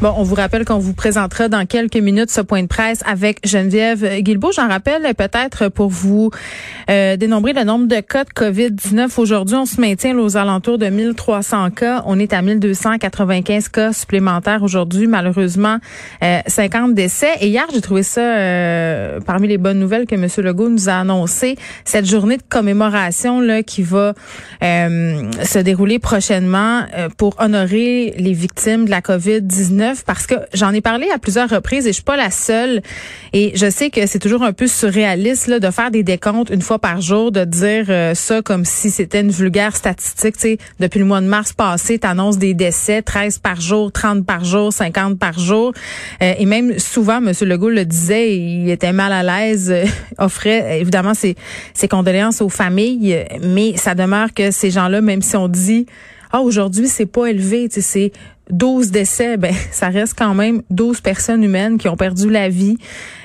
Bon, on vous rappelle qu'on vous présentera dans quelques minutes ce point de presse avec Geneviève Guilbeault. J'en rappelle peut-être pour vous euh, dénombrer le nombre de cas de COVID-19. Aujourd'hui, on se maintient aux alentours de 1300 cas. On est à 1295 cas supplémentaires aujourd'hui. Malheureusement, euh, 50 décès. Et hier, j'ai trouvé ça euh, parmi les bonnes nouvelles que M. Legault nous a annoncé. Cette journée de commémoration là qui va euh, se dérouler prochainement pour honorer les victimes de la COVID-19 parce que j'en ai parlé à plusieurs reprises et je suis pas la seule. Et je sais que c'est toujours un peu surréaliste là, de faire des décomptes une fois par jour, de dire euh, ça comme si c'était une vulgaire statistique. Tu depuis le mois de mars passé, tu annonces des décès, 13 par jour, 30 par jour, 50 par jour. Euh, et même souvent, M. Legault le disait, il était mal à l'aise, euh, offrait évidemment ses, ses condoléances aux familles, mais ça demeure que ces gens-là, même si on dit ah aujourd'hui c'est pas élevé, c'est 12 décès, ben ça reste quand même 12 personnes humaines qui ont perdu la vie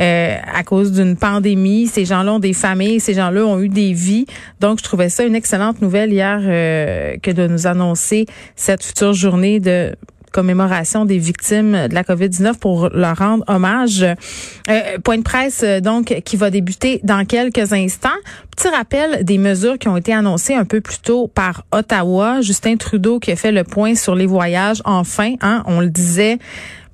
euh, à cause d'une pandémie. Ces gens-là ont des familles, ces gens-là ont eu des vies. Donc je trouvais ça une excellente nouvelle hier euh, que de nous annoncer cette future journée de commémoration des victimes de la COVID-19 pour leur rendre hommage. Euh, point de presse, donc, qui va débuter dans quelques instants. Petit rappel des mesures qui ont été annoncées un peu plus tôt par Ottawa. Justin Trudeau qui a fait le point sur les voyages. Enfin, hein, on le disait,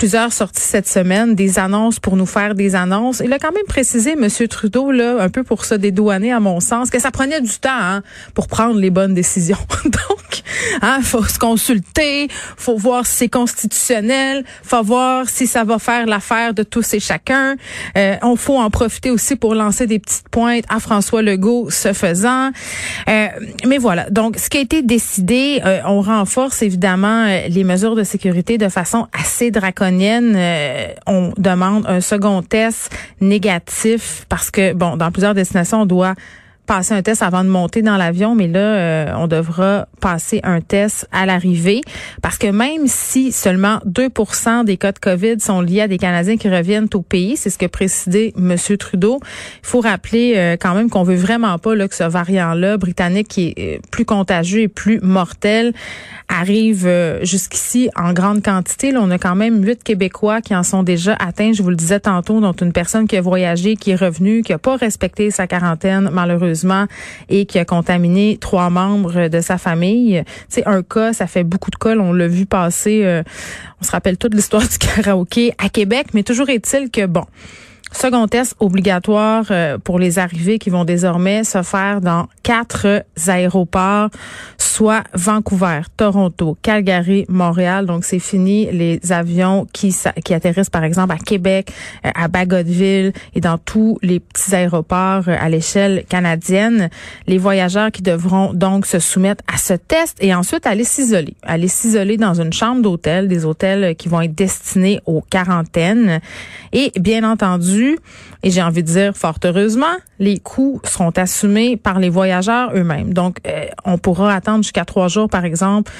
plusieurs sorties cette semaine, des annonces pour nous faire des annonces. Il a quand même précisé, M. Trudeau, là, un peu pour se dédouaner à mon sens, que ça prenait du temps hein, pour prendre les bonnes décisions. Donc, hein, faut se consulter, faut voir si c'est constitutionnel, faut voir si ça va faire l'affaire de tous et chacun. Euh, on faut en profiter aussi pour lancer des petites pointes à François Legault, ce faisant. Euh, mais voilà. Donc, ce qui a été décidé, euh, on renforce évidemment euh, les mesures de sécurité de façon assez draconienne on demande un second test négatif parce que, bon, dans plusieurs destinations, on doit passer un test avant de monter dans l'avion, mais là, euh, on devra passer un test à l'arrivée parce que même si seulement 2% des cas de COVID sont liés à des Canadiens qui reviennent au pays, c'est ce que précisait M. Trudeau, il faut rappeler euh, quand même qu'on veut vraiment pas là, que ce variant-là, britannique, qui est plus contagieux et plus mortel, arrive jusqu'ici en grande quantité. Là, on a quand même huit Québécois qui en sont déjà atteints, je vous le disais tantôt, dont une personne qui a voyagé, qui est revenue, qui a pas respecté sa quarantaine, malheureusement, et qui a contaminé trois membres de sa famille. C'est un cas, ça fait beaucoup de cas, on l'a vu passer, euh, on se rappelle toute l'histoire du karaoké à Québec, mais toujours est-il que, bon, Second test obligatoire euh, pour les arrivées qui vont désormais se faire dans quatre aéroports, soit Vancouver, Toronto, Calgary, Montréal. Donc c'est fini les avions qui qui atterrissent par exemple à Québec, euh, à Bagotville et dans tous les petits aéroports euh, à l'échelle canadienne. Les voyageurs qui devront donc se soumettre à ce test et ensuite aller s'isoler, aller s'isoler dans une chambre d'hôtel, des hôtels qui vont être destinés aux quarantaines et bien entendu et j'ai envie de dire fort heureusement, les coûts seront assumés par les voyageurs eux-mêmes. Donc, euh, on pourra attendre jusqu'à trois jours, par exemple.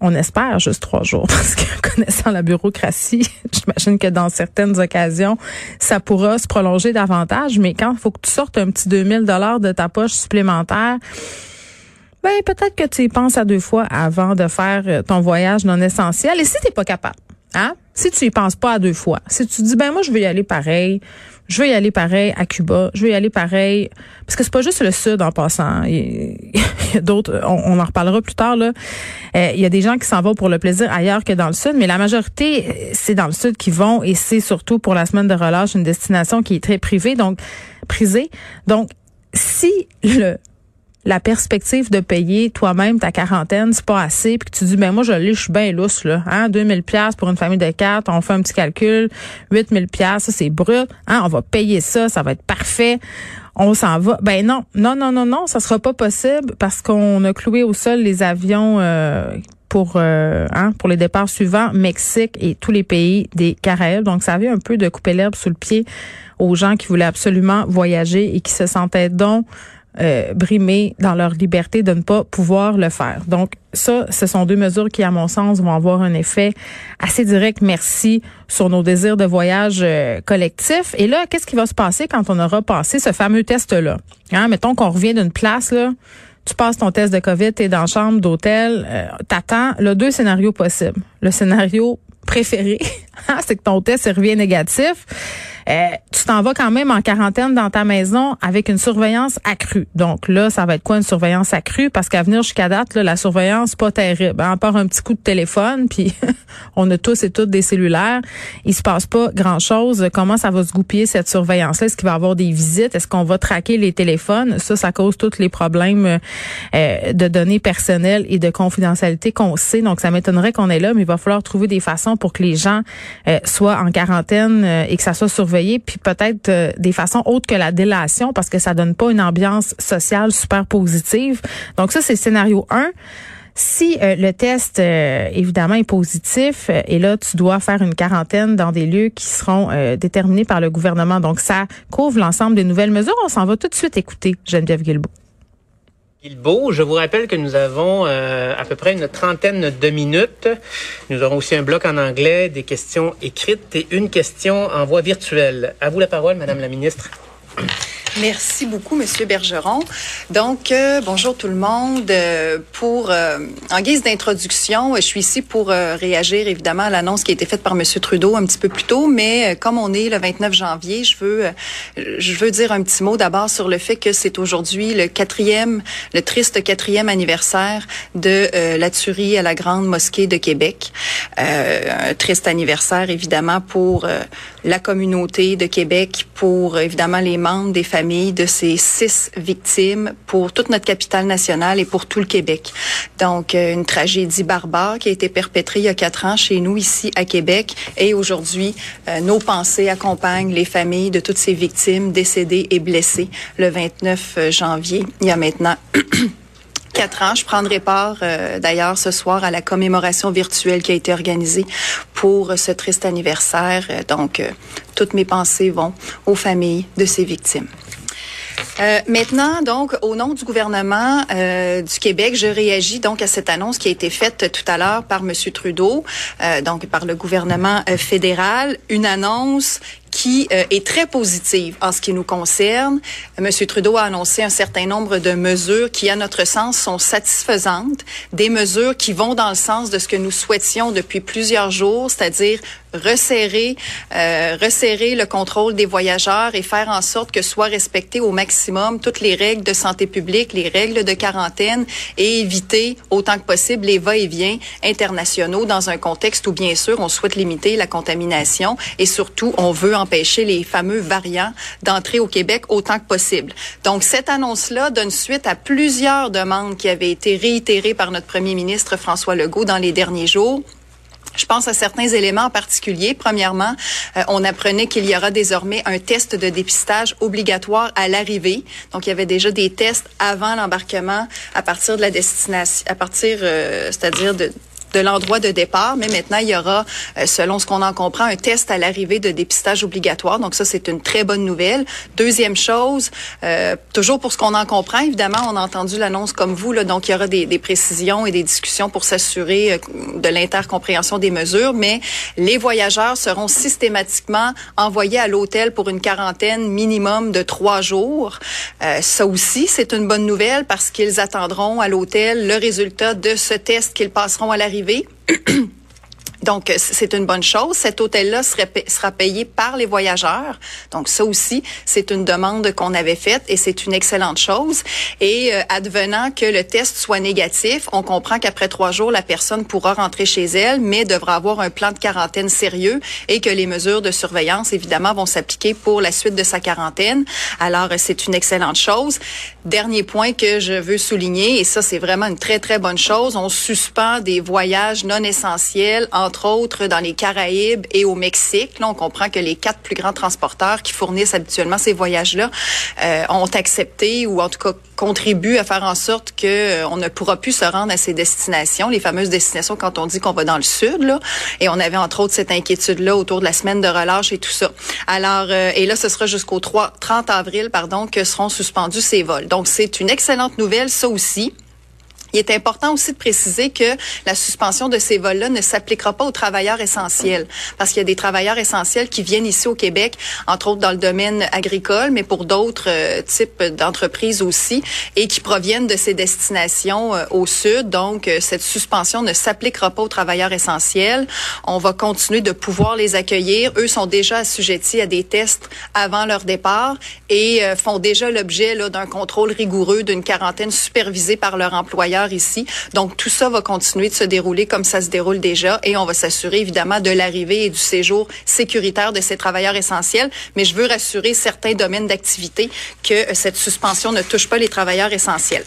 On espère juste trois jours parce que connaissant la bureaucratie, j'imagine que dans certaines occasions, ça pourra se prolonger davantage. Mais quand il faut que tu sortes un petit 2000 dollars de ta poche supplémentaire, ben peut-être que tu y penses à deux fois avant de faire euh, ton voyage non essentiel. Et si t'es pas capable, hein? Si tu y penses pas à deux fois, si tu dis ben moi je veux y aller pareil, je veux y aller pareil à Cuba, je veux y aller pareil parce que c'est pas juste le sud en passant. Il y a d'autres, on, en reparlera plus tard là. Euh, il y a des gens qui s'en vont pour le plaisir ailleurs que dans le sud, mais la majorité c'est dans le sud qui vont et c'est surtout pour la semaine de relâche une destination qui est très privée donc prisée. Donc si le la perspective de payer toi-même ta quarantaine, c'est pas assez, puis que tu dis ben moi je l'ai, je suis bien lousse là, hein, 2000 pièces pour une famille de quatre, on fait un petit calcul, 8000 pièces, ça c'est brut, hein, on va payer ça, ça va être parfait. on s'en va. Ben non, non, non, non, non, ça sera pas possible parce qu'on a cloué au sol les avions euh, pour euh, hein, pour les départs suivants, Mexique et tous les pays des Caraïbes. Donc, ça avait un peu de couper l'herbe sous le pied aux gens qui voulaient absolument voyager et qui se sentaient donc euh, brimés dans leur liberté de ne pas pouvoir le faire. Donc ça, ce sont deux mesures qui, à mon sens, vont avoir un effet assez direct, merci, sur nos désirs de voyage euh, collectifs. Et là, qu'est-ce qui va se passer quand on aura passé ce fameux test-là? Hein, mettons qu'on revient d'une place, là, tu passes ton test de COVID, tu dans la chambre d'hôtel, euh, t'attends, là, deux scénarios possibles. Le scénario préféré, hein, c'est que ton test revient négatif. Euh, tu t'en vas quand même en quarantaine dans ta maison avec une surveillance accrue. Donc là, ça va être quoi une surveillance accrue? Parce qu'à venir jusqu'à date, là, la surveillance, pas terrible. À part un petit coup de téléphone, puis on a tous et toutes des cellulaires. Il se passe pas grand-chose. Comment ça va se goupiller, cette surveillance-là? Est-ce qu'il va y avoir des visites? Est-ce qu'on va traquer les téléphones? Ça, ça cause tous les problèmes euh, de données personnelles et de confidentialité qu'on sait. Donc, ça m'étonnerait qu'on est là, mais il va falloir trouver des façons pour que les gens euh, soient en quarantaine et que ça soit surveillé puis peut-être euh, des façons autres que la délation parce que ça donne pas une ambiance sociale super positive. Donc ça, c'est scénario 1. Si euh, le test, euh, évidemment, est positif, et là, tu dois faire une quarantaine dans des lieux qui seront déterminés par le gouvernement. Donc, ça couvre l'ensemble des nouvelles mesures. On s'en va tout de suite écouter Geneviève Guilbeault. Je vous rappelle que nous avons euh, à peu près une trentaine de minutes. Nous aurons aussi un bloc en anglais, des questions écrites et une question en voix virtuelle. À vous la parole, Madame la ministre. Merci beaucoup, Monsieur Bergeron. Donc, euh, bonjour tout le monde. Euh, pour, euh, en guise d'introduction, je suis ici pour réagir évidemment à l'annonce qui a été faite par Monsieur Trudeau un petit peu plus tôt, mais comme on est le 29 janvier, je veux, je veux dire un petit mot d'abord sur le fait que c'est aujourd'hui le quatrième, le triste quatrième anniversaire de la tuerie à la Grande Mosquée de Québec. un triste anniversaire évidemment pour la communauté de Québec, pour évidemment les membres des familles de ces six victimes pour toute notre capitale nationale et pour tout le Québec. Donc, euh, une tragédie barbare qui a été perpétrée il y a quatre ans chez nous ici à Québec. Et aujourd'hui, euh, nos pensées accompagnent les familles de toutes ces victimes décédées et blessées le 29 euh, janvier, il y a maintenant quatre ans. Je prendrai part d'ailleurs ce soir à la commémoration virtuelle qui a été organisée pour ce triste anniversaire. Donc, toutes mes pensées vont aux familles de ces victimes. Euh, maintenant, donc, au nom du gouvernement euh, du Québec, je réagis donc à cette annonce qui a été faite tout à l'heure par M. Trudeau, euh, donc par le gouvernement fédéral, une annonce qui euh, est très positive en ce qui nous concerne. Monsieur Trudeau a annoncé un certain nombre de mesures qui, à notre sens, sont satisfaisantes, des mesures qui vont dans le sens de ce que nous souhaitions depuis plusieurs jours, c'est-à-dire resserrer, euh, resserrer le contrôle des voyageurs et faire en sorte que soient respectées au maximum toutes les règles de santé publique, les règles de quarantaine et éviter autant que possible les va-et-vient internationaux dans un contexte où, bien sûr, on souhaite limiter la contamination et surtout, on veut en empêcher les fameux variants d'entrer au Québec autant que possible. Donc, cette annonce-là donne suite à plusieurs demandes qui avaient été réitérées par notre premier ministre François Legault dans les derniers jours. Je pense à certains éléments en particulier. Premièrement, euh, on apprenait qu'il y aura désormais un test de dépistage obligatoire à l'arrivée. Donc, il y avait déjà des tests avant l'embarquement à partir de la destination, à partir, euh, c'est-à-dire de, de l'endroit de départ, mais maintenant il y aura, euh, selon ce qu'on en comprend, un test à l'arrivée de dépistage obligatoire. Donc ça, c'est une très bonne nouvelle. Deuxième chose, euh, toujours pour ce qu'on en comprend, évidemment, on a entendu l'annonce comme vous, là, donc il y aura des, des précisions et des discussions pour s'assurer euh, de l'intercompréhension des mesures, mais les voyageurs seront systématiquement envoyés à l'hôtel pour une quarantaine minimum de trois jours. Euh, ça aussi, c'est une bonne nouvelle parce qu'ils attendront à l'hôtel le résultat de ce test qu'ils passeront à l'arrivée arrivé. Donc, c'est une bonne chose. Cet hôtel-là sera payé par les voyageurs. Donc, ça aussi, c'est une demande qu'on avait faite et c'est une excellente chose. Et euh, advenant que le test soit négatif, on comprend qu'après trois jours, la personne pourra rentrer chez elle, mais devra avoir un plan de quarantaine sérieux et que les mesures de surveillance, évidemment, vont s'appliquer pour la suite de sa quarantaine. Alors, c'est une excellente chose. Dernier point que je veux souligner, et ça, c'est vraiment une très, très bonne chose, on suspend des voyages non essentiels entre entre autres dans les Caraïbes et au Mexique. Là, on comprend que les quatre plus grands transporteurs qui fournissent habituellement ces voyages-là euh, ont accepté ou en tout cas contribuent à faire en sorte que euh, on ne pourra plus se rendre à ces destinations, les fameuses destinations quand on dit qu'on va dans le sud. Là, et on avait entre autres cette inquiétude-là autour de la semaine de relâche et tout ça. Alors, euh, et là, ce sera jusqu'au 30 avril, pardon, que seront suspendus ces vols. Donc, c'est une excellente nouvelle, ça aussi. Il est important aussi de préciser que la suspension de ces vols-là ne s'appliquera pas aux travailleurs essentiels, parce qu'il y a des travailleurs essentiels qui viennent ici au Québec, entre autres dans le domaine agricole, mais pour d'autres euh, types d'entreprises aussi, et qui proviennent de ces destinations euh, au sud. Donc, euh, cette suspension ne s'appliquera pas aux travailleurs essentiels. On va continuer de pouvoir les accueillir. Eux sont déjà assujettis à des tests avant leur départ et font déjà l'objet d'un contrôle rigoureux, d'une quarantaine supervisée par leur employeur ici. Donc, tout ça va continuer de se dérouler comme ça se déroule déjà et on va s'assurer évidemment de l'arrivée et du séjour sécuritaire de ces travailleurs essentiels. Mais je veux rassurer certains domaines d'activité que cette suspension ne touche pas les travailleurs essentiels.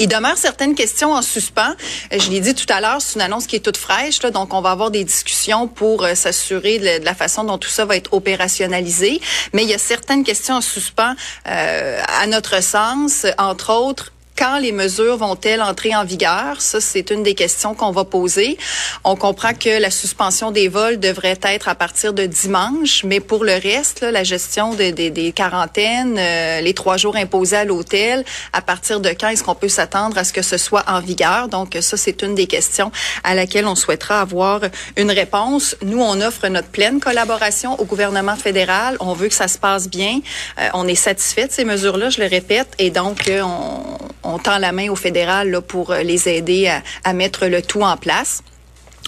Il demeure certaines questions en suspens. Euh, je l'ai dit tout à l'heure, c'est une annonce qui est toute fraîche, donc on va avoir des discussions pour euh, s'assurer de, la façon dont tout ça va être opérationnalisé. Mais il y a certaines questions en suspens, euh, à notre sens, entre autres quand les mesures vont-elles entrer en vigueur? Ça, c'est une des questions qu'on va poser. On comprend que la suspension des vols devrait être à partir de dimanche, mais pour le reste, la gestion des quarantaines, euh, les trois jours imposés à l'hôtel, à partir de quand est-ce qu'on peut s'attendre à ce que ce soit en vigueur? Donc, ça, c'est une des questions à laquelle on souhaitera avoir une réponse. Nous, on offre notre pleine collaboration au gouvernement fédéral. On veut que ça se passe bien. Euh, on est satisfait de ces mesures-là, je le répète, et donc, euh, on on tend la main au fédéral là, pour euh, les aider à mettre le tout en place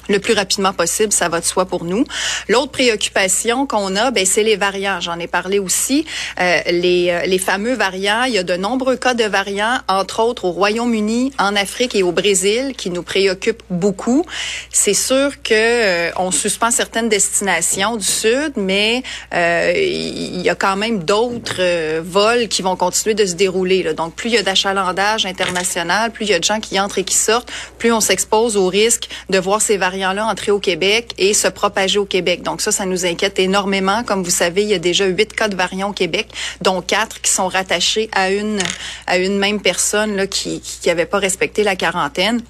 le plus rapidement possible, ça va de soi pour nous. L'autre préoccupation qu'on a, ben, c'est les variants. J'en ai parlé aussi. Euh, les, euh, les fameux variants, il y a de nombreux cas de variants, entre autres au Royaume-Uni, en Afrique et au Brésil, qui nous préoccupent beaucoup. C'est sûr que euh, on suspend certaines destinations du Sud, mais il y a quand même d'autres vols qui vont continuer de se dérouler. Là. Donc, plus il y a d'achalandage international, plus il y a de gens qui entrent et qui sortent, plus on s'expose au risque de voir ces variants là entrer au Québec et se propager au Québec. Donc ça, ça nous inquiète énormément. Comme vous savez, il y a déjà huit cas de variants au Québec, dont quatre qui sont rattachés à une à une même personne là, qui qui n'avait pas respecté la quarantaine.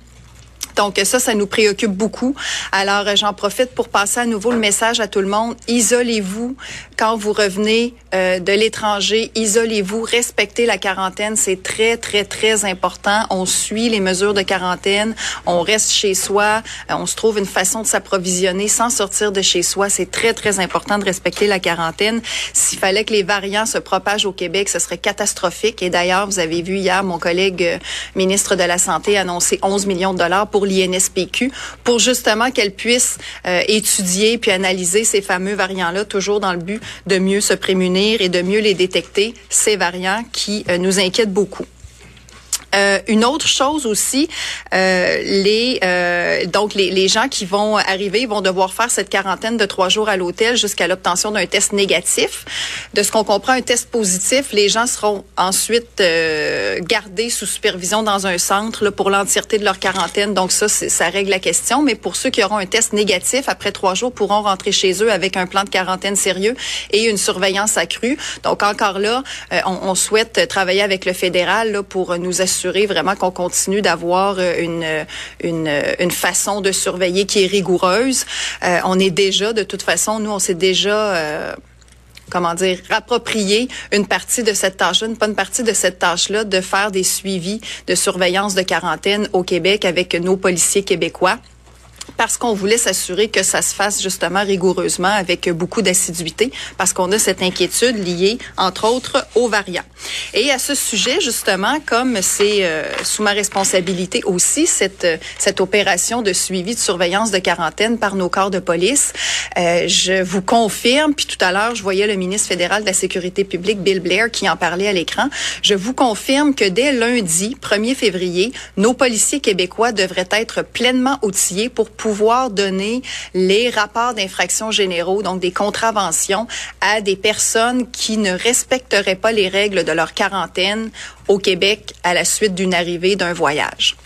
Donc ça, ça nous préoccupe beaucoup. Alors j'en profite pour passer à nouveau le message à tout le monde. Isolez-vous quand vous revenez euh, de l'étranger. Isolez-vous, respectez la quarantaine. C'est très, très, très important. On suit les mesures de quarantaine. On reste chez soi. Euh, on se trouve une façon de s'approvisionner sans sortir de chez soi. C'est très, très important de respecter la quarantaine. S'il fallait que les variants se propagent au Québec, ce serait catastrophique. Et d'ailleurs, vous avez vu hier mon collègue euh, ministre de la Santé annoncer 11 millions de dollars pour l'INSPQ pour justement qu'elle puisse euh, étudier puis analyser ces fameux variants-là, toujours dans le but de mieux se prémunir et de mieux les détecter, ces variants qui euh, nous inquiètent beaucoup. Euh, une autre chose aussi, euh, les euh, donc les, les, gens qui vont arriver vont devoir faire cette quarantaine de trois jours à l'hôtel jusqu'à l'obtention d'un test négatif. De ce qu'on comprend, un test positif, les gens seront ensuite euh, gardés sous supervision dans un centre là, pour l'entièreté de leur quarantaine. Donc ça, ça règle la question. Mais pour ceux qui auront un test négatif après trois jours, pourront rentrer chez eux avec un plan de quarantaine sérieux et une surveillance accrue. Donc encore là, on, on, souhaite travailler avec le fédéral là, pour nous assurer vraiment qu'on continue d'avoir euh, une, une, une, façon de surveiller qui est rigoureuse. Euh, on est déjà, de toute façon, nous, on s'est déjà... Euh, comment dire, rapproprier une partie de cette tâche-là, une bonne partie de cette tâche-là, de faire des suivis de surveillance de quarantaine au Québec avec nos policiers québécois parce qu'on voulait s'assurer que ça se fasse justement rigoureusement avec beaucoup d'assiduité, parce qu'on a cette inquiétude liée, entre autres, aux variants. Et à ce sujet, justement, comme c'est euh, sous ma responsabilité aussi, cette, euh, cette opération de suivi de surveillance de quarantaine par nos corps de police, euh, je vous confirme, puis tout à l'heure, je voyais le ministre fédéral de la Sécurité publique, Bill Blair, qui en parlait à l'écran, je vous confirme que dès lundi, 1er février, nos policiers québécois devraient être pleinement outillés pour pouvoir donner les rapports d'infraction généraux, donc des contraventions, à des personnes qui ne respecteraient pas les règles de leur quarantaine au Québec à la suite d'une arrivée d'un voyage.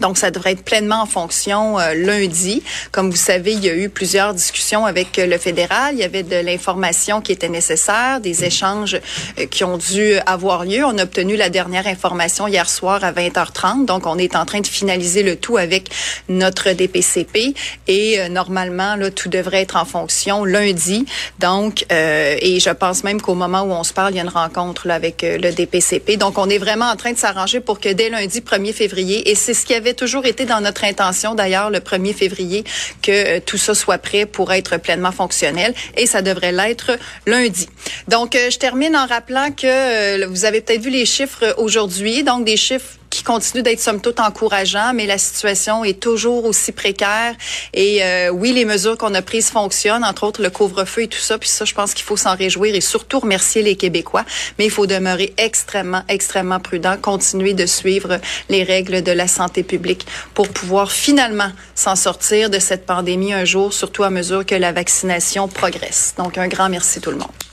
Donc, ça devrait être pleinement en fonction euh, lundi. Comme vous savez, il y a eu plusieurs discussions avec euh, le fédéral. Il y avait de l'information qui était nécessaire, des échanges euh, qui ont dû avoir lieu. On a obtenu la dernière information hier soir à 20h30. Donc, on est en train de finaliser le tout avec notre DPCP. Et normalement, là, tout devrait être en fonction lundi. Donc, et je pense même qu'au moment où on se parle, il y a une rencontre là, avec le DPCP. Donc, on est vraiment en train de s'arranger pour que dès lundi 1er février, et c'est ce qui avait toujours été dans notre intention, d'ailleurs, le 1er février, que euh, tout ça soit prêt pour être pleinement fonctionnel. Et ça devrait l'être lundi. Donc, euh, je termine en rappelant que euh, vous avez peut-être vu les chiffres aujourd'hui. Donc, des chiffres qui continue d'être somme toute encourageant, mais la situation est toujours aussi précaire. Et euh, oui, les mesures qu'on a prises fonctionnent, entre autres le couvre-feu et tout ça. Puis ça, je pense qu'il faut s'en réjouir et surtout remercier les Québécois. Mais il faut demeurer extrêmement, extrêmement prudent, continuer de suivre les règles de la santé publique pour pouvoir finalement s'en sortir de cette pandémie un jour, surtout à mesure que la vaccination progresse. Donc, un grand merci tout le monde.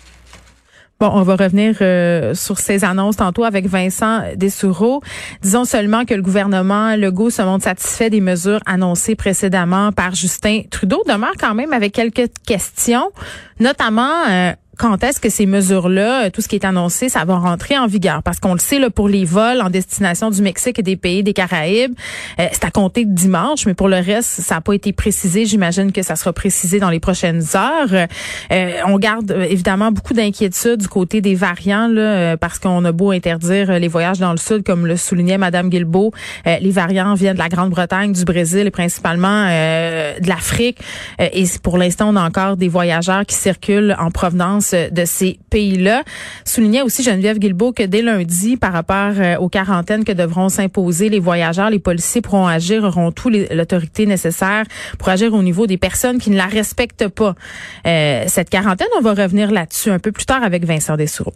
Bon, on va revenir euh, sur ces annonces tantôt avec Vincent Dessoureau. Disons seulement que le gouvernement Legault se montre satisfait des mesures annoncées précédemment par Justin Trudeau. Demeure quand même avec quelques questions, notamment euh, quand est-ce que ces mesures-là, euh, tout ce qui est annoncé, ça va rentrer en vigueur? Parce qu'on le sait, là, pour les vols en destination du Mexique et des pays des Caraïbes, euh, c'est à compter de dimanche, mais pour le reste, ça n'a pas été précisé. J'imagine que ça sera précisé dans les prochaines heures. Euh, on garde évidemment beaucoup d'inquiétudes du côté des variants, là, parce qu'on a beau interdire les voyages dans le sud, comme le soulignait Madame Guilbeault, les variants viennent de la Grande-Bretagne, du Brésil et principalement de l'Afrique. et pour l'instant, on a encore des voyageurs qui circulent en provenance de ces pays-là. Soulignait aussi Geneviève Guilbeault que dès lundi, par rapport euh, aux quarantaines que devront s'imposer les voyageurs, les policiers pourront agir, auront tout l'autorité nécessaire pour agir au niveau des personnes qui ne la respectent pas. Euh, cette quarantaine, on va revenir là-dessus un peu plus tard avec Vincent Dessoureau.